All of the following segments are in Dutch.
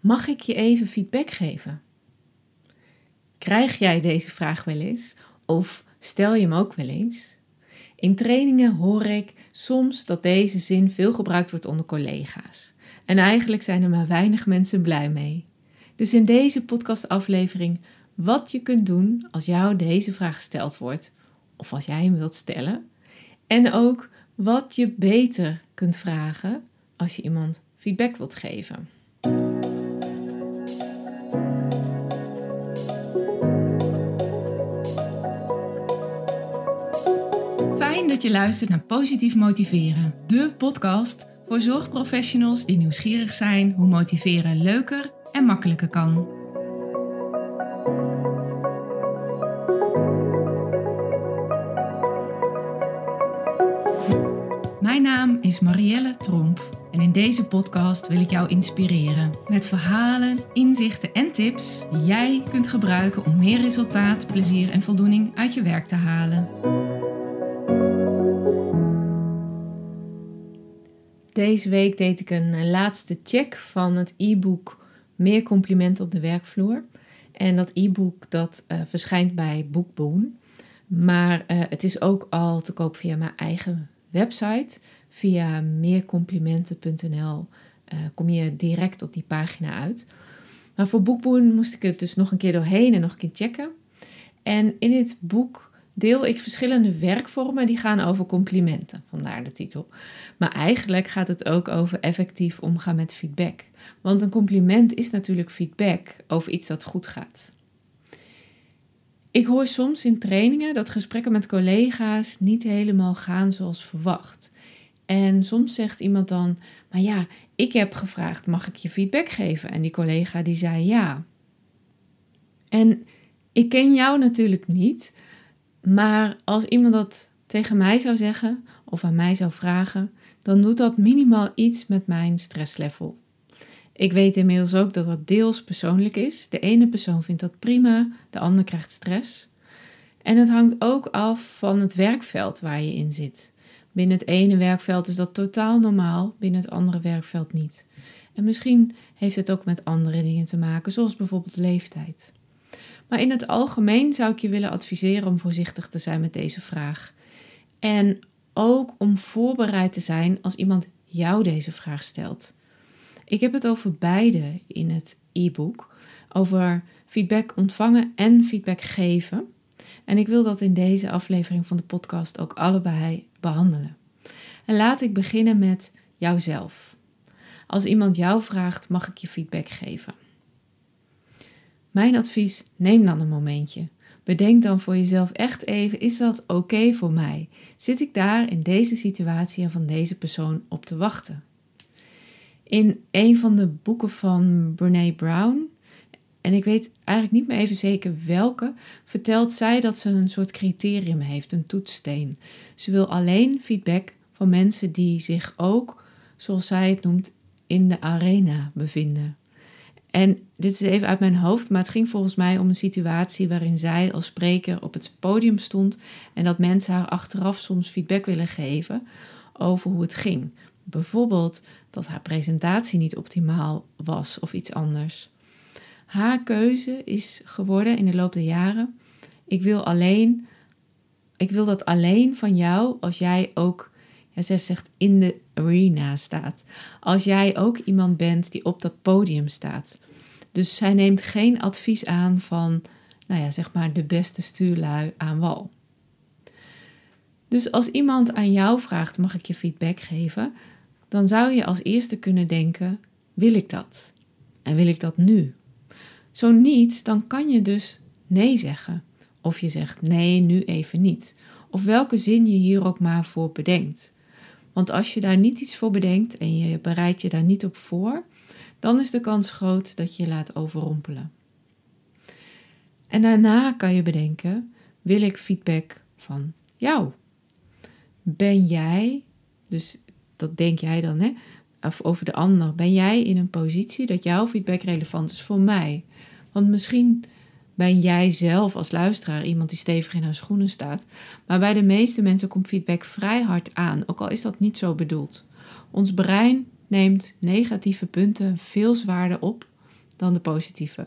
Mag ik je even feedback geven? Krijg jij deze vraag wel eens of stel je hem ook wel eens? In trainingen hoor ik soms dat deze zin veel gebruikt wordt onder collega's. En eigenlijk zijn er maar weinig mensen blij mee. Dus in deze podcastaflevering wat je kunt doen als jou deze vraag gesteld wordt, of als jij hem wilt stellen. En ook wat je beter kunt vragen als je iemand feedback wilt geven. Dat je luistert naar Positief Motiveren, de podcast voor zorgprofessionals die nieuwsgierig zijn hoe motiveren leuker en makkelijker kan. Mijn naam is Marielle Tromp en in deze podcast wil ik jou inspireren met verhalen, inzichten en tips die jij kunt gebruiken om meer resultaat, plezier en voldoening uit je werk te halen. Deze week deed ik een laatste check van het e-book Meer complimenten op de werkvloer. En dat e-book dat uh, verschijnt bij Bookboon. Maar uh, het is ook al te koop via mijn eigen website. Via meercomplimenten.nl eh, kom je direct op die pagina uit. Maar voor Bookboon moest ik het dus nog een keer doorheen en nog een keer checken. En in dit boek deel ik verschillende werkvormen die gaan over complimenten, vandaar de titel. Maar eigenlijk gaat het ook over effectief omgaan met feedback. Want een compliment is natuurlijk feedback over iets dat goed gaat. Ik hoor soms in trainingen dat gesprekken met collega's niet helemaal gaan zoals verwacht. En soms zegt iemand dan: Maar ja, ik heb gevraagd: mag ik je feedback geven? En die collega die zei ja. En ik ken jou natuurlijk niet, maar als iemand dat tegen mij zou zeggen of aan mij zou vragen, dan doet dat minimaal iets met mijn stresslevel. Ik weet inmiddels ook dat dat deels persoonlijk is. De ene persoon vindt dat prima, de ander krijgt stress. En het hangt ook af van het werkveld waar je in zit. Binnen het ene werkveld is dat totaal normaal, binnen het andere werkveld niet. En misschien heeft het ook met andere dingen te maken, zoals bijvoorbeeld leeftijd. Maar in het algemeen zou ik je willen adviseren om voorzichtig te zijn met deze vraag. En ook om voorbereid te zijn als iemand jou deze vraag stelt. Ik heb het over beide in het e-book. Over feedback ontvangen en feedback geven. En ik wil dat in deze aflevering van de podcast ook allebei behandelen. En laat ik beginnen met jouzelf. Als iemand jou vraagt, mag ik je feedback geven? Mijn advies: neem dan een momentje. Bedenk dan voor jezelf echt even: is dat oké voor mij? Zit ik daar in deze situatie en van deze persoon op te wachten? In een van de boeken van Brene Brown, en ik weet eigenlijk niet meer even zeker welke, vertelt zij dat ze een soort criterium heeft, een toetssteen. Ze wil alleen feedback van mensen die zich ook, zoals zij het noemt, in de arena bevinden. En dit is even uit mijn hoofd, maar het ging volgens mij om een situatie waarin zij als spreker op het podium stond en dat mensen haar achteraf soms feedback willen geven over hoe het ging. Bijvoorbeeld dat haar presentatie niet optimaal was of iets anders. Haar keuze is geworden in de loop der jaren: ik wil alleen, ik wil dat alleen van jou als jij ook, ja, ze zegt, in de arena staat. Als jij ook iemand bent die op dat podium staat. Dus zij neemt geen advies aan van, nou ja, zeg maar de beste stuurlui aan wal. Dus als iemand aan jou vraagt, mag ik je feedback geven? Dan zou je als eerste kunnen denken, wil ik dat? En wil ik dat nu? Zo niet, dan kan je dus nee zeggen. Of je zegt nee, nu even niet. Of welke zin je hier ook maar voor bedenkt. Want als je daar niet iets voor bedenkt en je bereidt je daar niet op voor, dan is de kans groot dat je je laat overrompelen. En daarna kan je bedenken: wil ik feedback van jou? Ben jij, dus dat denk jij dan, hè? Of over de ander, ben jij in een positie dat jouw feedback relevant is voor mij? Want misschien ben jij zelf als luisteraar iemand die stevig in haar schoenen staat, maar bij de meeste mensen komt feedback vrij hard aan, ook al is dat niet zo bedoeld. Ons brein neemt negatieve punten veel zwaarder op dan de positieve.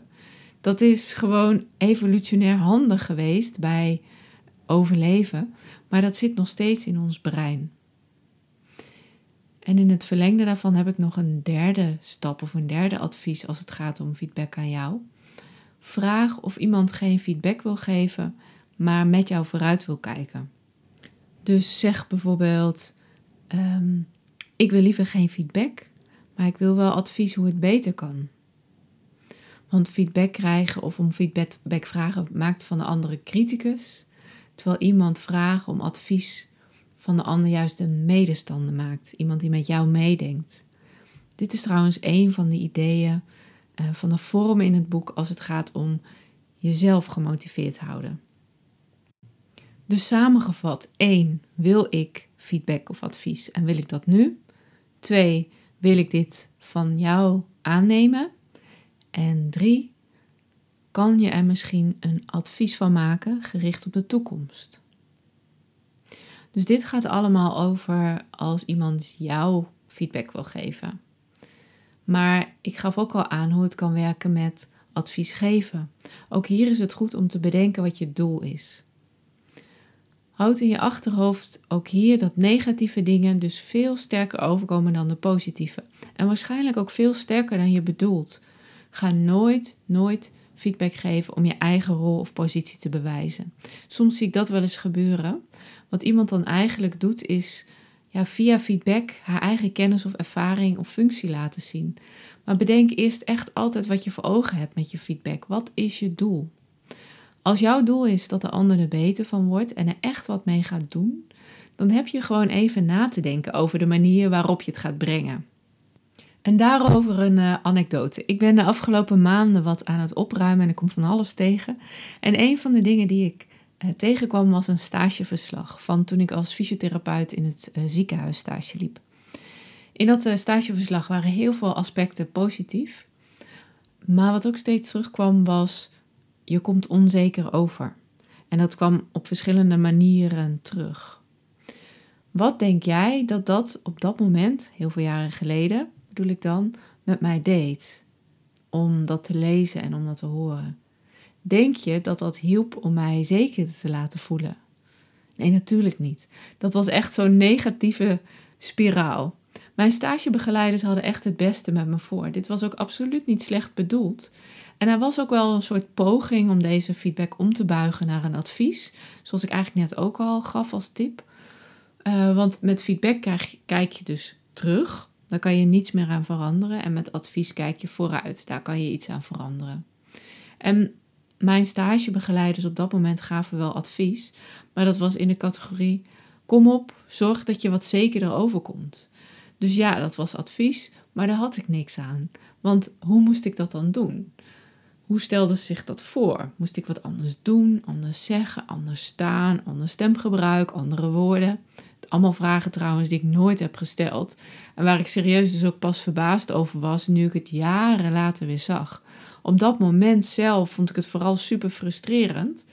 Dat is gewoon evolutionair handig geweest bij overleven, maar dat zit nog steeds in ons brein. En in het verlengde daarvan heb ik nog een derde stap of een derde advies als het gaat om feedback aan jou. Vraag of iemand geen feedback wil geven, maar met jou vooruit wil kijken. Dus zeg bijvoorbeeld: ehm, Ik wil liever geen feedback, maar ik wil wel advies hoe het beter kan. Want feedback krijgen of om feedback vragen maakt van de andere criticus, terwijl iemand vragen om advies van de ander juist een medestander maakt. Iemand die met jou meedenkt. Dit is trouwens een van de ideeën uh, van de vormen in het boek als het gaat om jezelf gemotiveerd houden. Dus samengevat, 1. Wil ik feedback of advies en wil ik dat nu? 2. Wil ik dit van jou aannemen? En 3. Kan je er misschien een advies van maken gericht op de toekomst? Dus dit gaat allemaal over als iemand jou feedback wil geven. Maar ik gaf ook al aan hoe het kan werken met advies geven. Ook hier is het goed om te bedenken wat je doel is. Houd in je achterhoofd ook hier dat negatieve dingen dus veel sterker overkomen dan de positieve. En waarschijnlijk ook veel sterker dan je bedoelt. Ga nooit, nooit feedback geven om je eigen rol of positie te bewijzen. Soms zie ik dat wel eens gebeuren. Wat iemand dan eigenlijk doet is ja, via feedback haar eigen kennis of ervaring of functie laten zien. Maar bedenk eerst echt altijd wat je voor ogen hebt met je feedback. Wat is je doel? Als jouw doel is dat de ander er beter van wordt en er echt wat mee gaat doen, dan heb je gewoon even na te denken over de manier waarop je het gaat brengen. En daarover een uh, anekdote. Ik ben de afgelopen maanden wat aan het opruimen en ik kom van alles tegen. En een van de dingen die ik tegenkwam was een stageverslag van toen ik als fysiotherapeut in het uh, ziekenhuis stage liep. In dat stageverslag waren heel veel aspecten positief. Maar wat ook steeds terugkwam was, je komt onzeker over. En dat kwam op verschillende manieren terug. Wat denk jij dat dat op dat moment, heel veel jaren geleden, bedoel ik dan, met mij deed? Om dat te lezen en om dat te horen. Denk je dat dat hielp om mij zeker te laten voelen? Nee, natuurlijk niet. Dat was echt zo'n negatieve spiraal. Mijn stagebegeleiders hadden echt het beste met me voor. Dit was ook absoluut niet slecht bedoeld. En er was ook wel een soort poging om deze feedback om te buigen naar een advies, zoals ik eigenlijk net ook al gaf als tip. Uh, want met feedback kijk je dus terug, daar kan je niets meer aan veranderen. En met advies kijk je vooruit, daar kan je iets aan veranderen. En mijn stagebegeleiders op dat moment gaven wel advies, maar dat was in de categorie: kom op, zorg dat je wat zekerder overkomt. Dus ja, dat was advies, maar daar had ik niks aan. Want hoe moest ik dat dan doen? Hoe stelde zich dat voor? Moest ik wat anders doen, anders zeggen, anders staan, anders stemgebruik, andere woorden? Allemaal vragen trouwens die ik nooit heb gesteld. En waar ik serieus dus ook pas verbaasd over was nu ik het jaren later weer zag. Op dat moment zelf vond ik het vooral super frustrerend.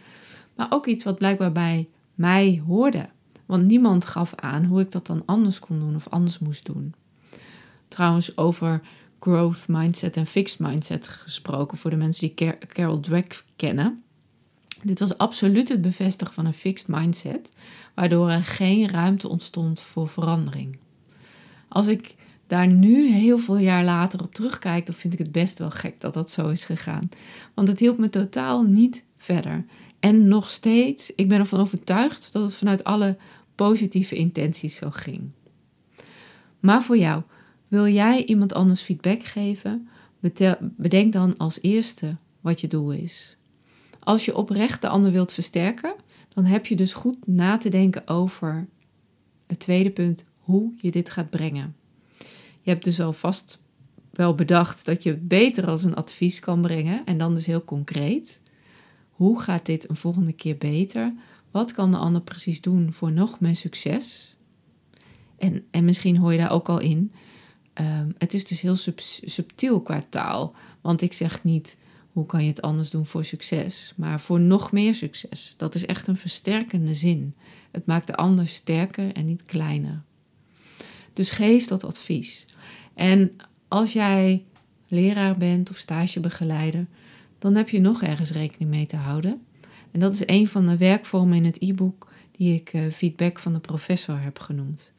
Maar ook iets wat blijkbaar bij mij hoorde. Want niemand gaf aan hoe ik dat dan anders kon doen of anders moest doen. Trouwens, over growth mindset en fixed mindset gesproken voor de mensen die Carol Dweck kennen. Dit was absoluut het bevestigen van een fixed mindset, waardoor er geen ruimte ontstond voor verandering. Als ik daar nu heel veel jaar later op terugkijk, dan vind ik het best wel gek dat dat zo is gegaan. Want het hielp me totaal niet verder. En nog steeds, ik ben ervan overtuigd dat het vanuit alle positieve intenties zo ging. Maar voor jou, wil jij iemand anders feedback geven? Bedenk dan als eerste wat je doel is. Als je oprecht de ander wilt versterken, dan heb je dus goed na te denken over het tweede punt, hoe je dit gaat brengen. Je hebt dus alvast wel bedacht dat je het beter als een advies kan brengen en dan dus heel concreet. Hoe gaat dit een volgende keer beter? Wat kan de ander precies doen voor nog meer succes? En, en misschien hoor je daar ook al in. Um, het is dus heel sub, subtiel qua taal. Want ik zeg niet hoe kan je het anders doen voor succes, maar voor nog meer succes. Dat is echt een versterkende zin. Het maakt de ander sterker en niet kleiner. Dus geef dat advies. En als jij leraar bent of stagebegeleider, dan heb je nog ergens rekening mee te houden. En dat is een van de werkvormen in het e-book die ik uh, feedback van de professor heb genoemd.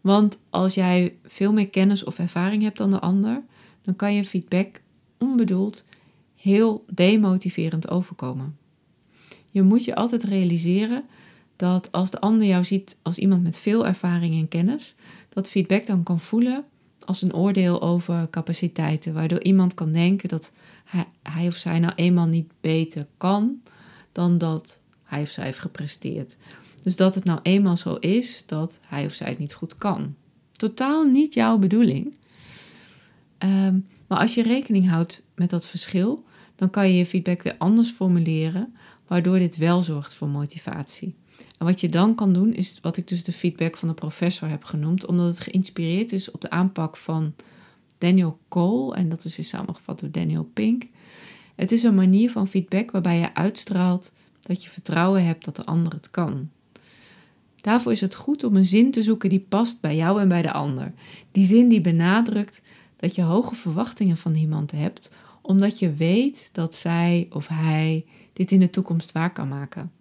Want als jij veel meer kennis of ervaring hebt dan de ander, dan kan je feedback onbedoeld heel demotiverend overkomen. Je moet je altijd realiseren dat als de ander jou ziet als iemand met veel ervaring en kennis, dat feedback dan kan voelen als een oordeel over capaciteiten, waardoor iemand kan denken dat hij, of zij nou eenmaal niet beter kan dan dat hij of zij heeft gepresteerd. Dus dat het nou eenmaal zo is dat hij of zij het niet goed kan. Totaal niet jouw bedoeling. Ehm, maar als je rekening houdt met dat verschil, dan kan je je feedback weer anders formuleren, waardoor dit wel zorgt voor motivatie. En wat je dan kan doen, is wat ik dus de feedback van de professor heb genoemd, omdat het geïnspireerd is op de aanpak van Daniel Cole, en dat is weer samengevat door Daniel Pink. Het is een manier van feedback waarbij je uitstraalt dat je vertrouwen hebt dat de ander het kan. Daarvoor is het goed om een zin te zoeken die past bij jou en bij de ander. Die zin die benadrukt dat je hoge verwachtingen van iemand hebt, omdat je weet dat zij of hij dit in de toekomst waar kan maken.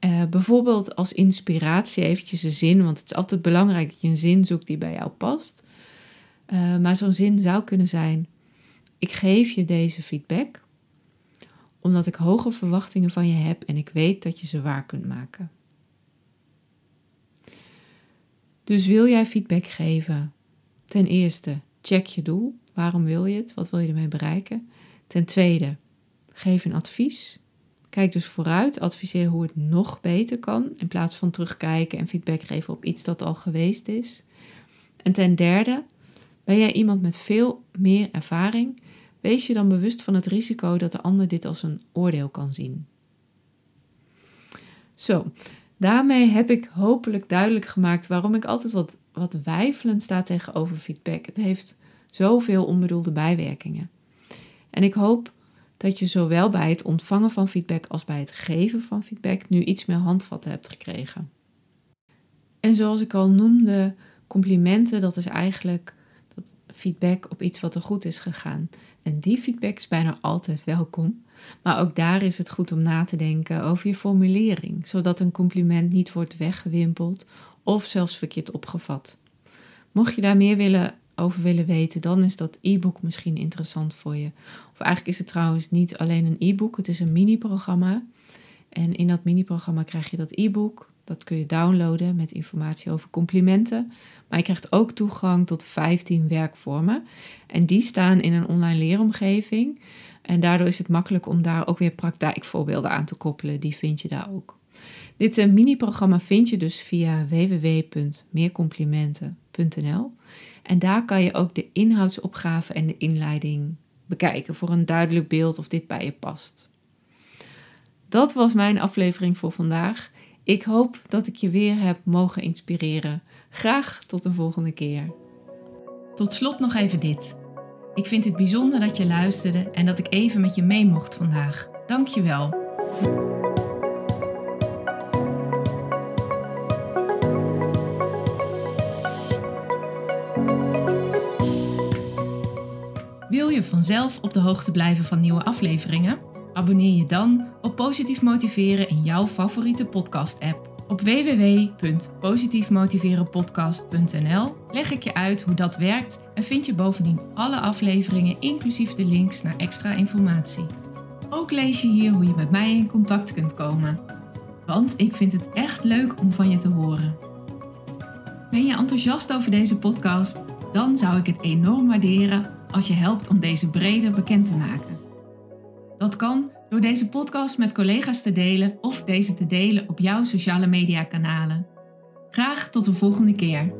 Uh, bijvoorbeeld als inspiratie eventjes een zin, want het is altijd belangrijk dat je een zin zoekt die bij jou past. Uh, maar zo'n zin zou kunnen zijn: Ik geef je deze feedback omdat ik hoge verwachtingen van je heb en ik weet dat je ze waar kunt maken. Dus wil jij feedback geven? Ten eerste, check je doel. Waarom wil je het? Wat wil je ermee bereiken? Ten tweede, geef een advies. Kijk dus vooruit, adviseer hoe het nog beter kan, in plaats van terugkijken en feedback geven op iets dat al geweest is. En ten derde, ben jij iemand met veel meer ervaring? Wees je dan bewust van het risico dat de ander dit als een oordeel kan zien. Zo, daarmee heb ik hopelijk duidelijk gemaakt waarom ik altijd wat, wat wijfelend sta tegenover feedback. Het heeft zoveel onbedoelde bijwerkingen. En ik hoop dat je zowel bij het ontvangen van feedback als bij het geven van feedback nu iets meer handvatten hebt gekregen. En zoals ik al noemde, complimenten, dat is eigenlijk dat feedback op iets wat er goed is gegaan. En die feedback is bijna altijd welkom. Maar ook daar is het goed om na te denken over je formulering, zodat een compliment niet wordt weggewimpeld of zelfs verkeerd opgevat. Mocht je daar meer willen over willen weten, dan is dat e-book misschien interessant voor je. Of eigenlijk is het trouwens niet alleen een e-book, het is een mini-programma. En in dat mini-programma krijg je dat e-book. Dat kun je downloaden met informatie over complimenten. Maar je krijgt ook toegang tot 15 werkvormen. En die staan in een online leeromgeving. En daardoor is het makkelijk om daar ook weer praktijkvoorbeelden aan te koppelen. Die vind je daar ook. Dit eh, mini-programma vind je dus via www.meercomplimenten.nl. En daar kan je ook de inhoudsopgave en de inleiding bekijken voor een duidelijk beeld of dit bij je past. Dat was mijn aflevering voor vandaag. Ik hoop dat ik je weer heb mogen inspireren. Graag tot de volgende keer. Tot slot nog even dit. Ik vind het bijzonder dat je luisterde en dat ik even met je mee mocht vandaag. Dank je wel. Je vanzelf op de hoogte blijven van nieuwe afleveringen? Abonneer je dan op Positief Motiveren in jouw favoriete podcast-app. Op www.positiefmotiverenpodcast.nl leg ik je uit hoe dat werkt en vind je bovendien alle afleveringen inclusief de links naar extra informatie. Ook lees je hier hoe je met mij in contact kunt komen. Want ik vind het echt leuk om van je te horen. Ben je enthousiast over deze podcast? Dan zou ik het enorm waarderen als je helpt om deze breder bekend te maken. Dat kan door deze podcast met collega's te delen of deze te delen op jouw sociale media kanalen. Graag tot de volgende keer.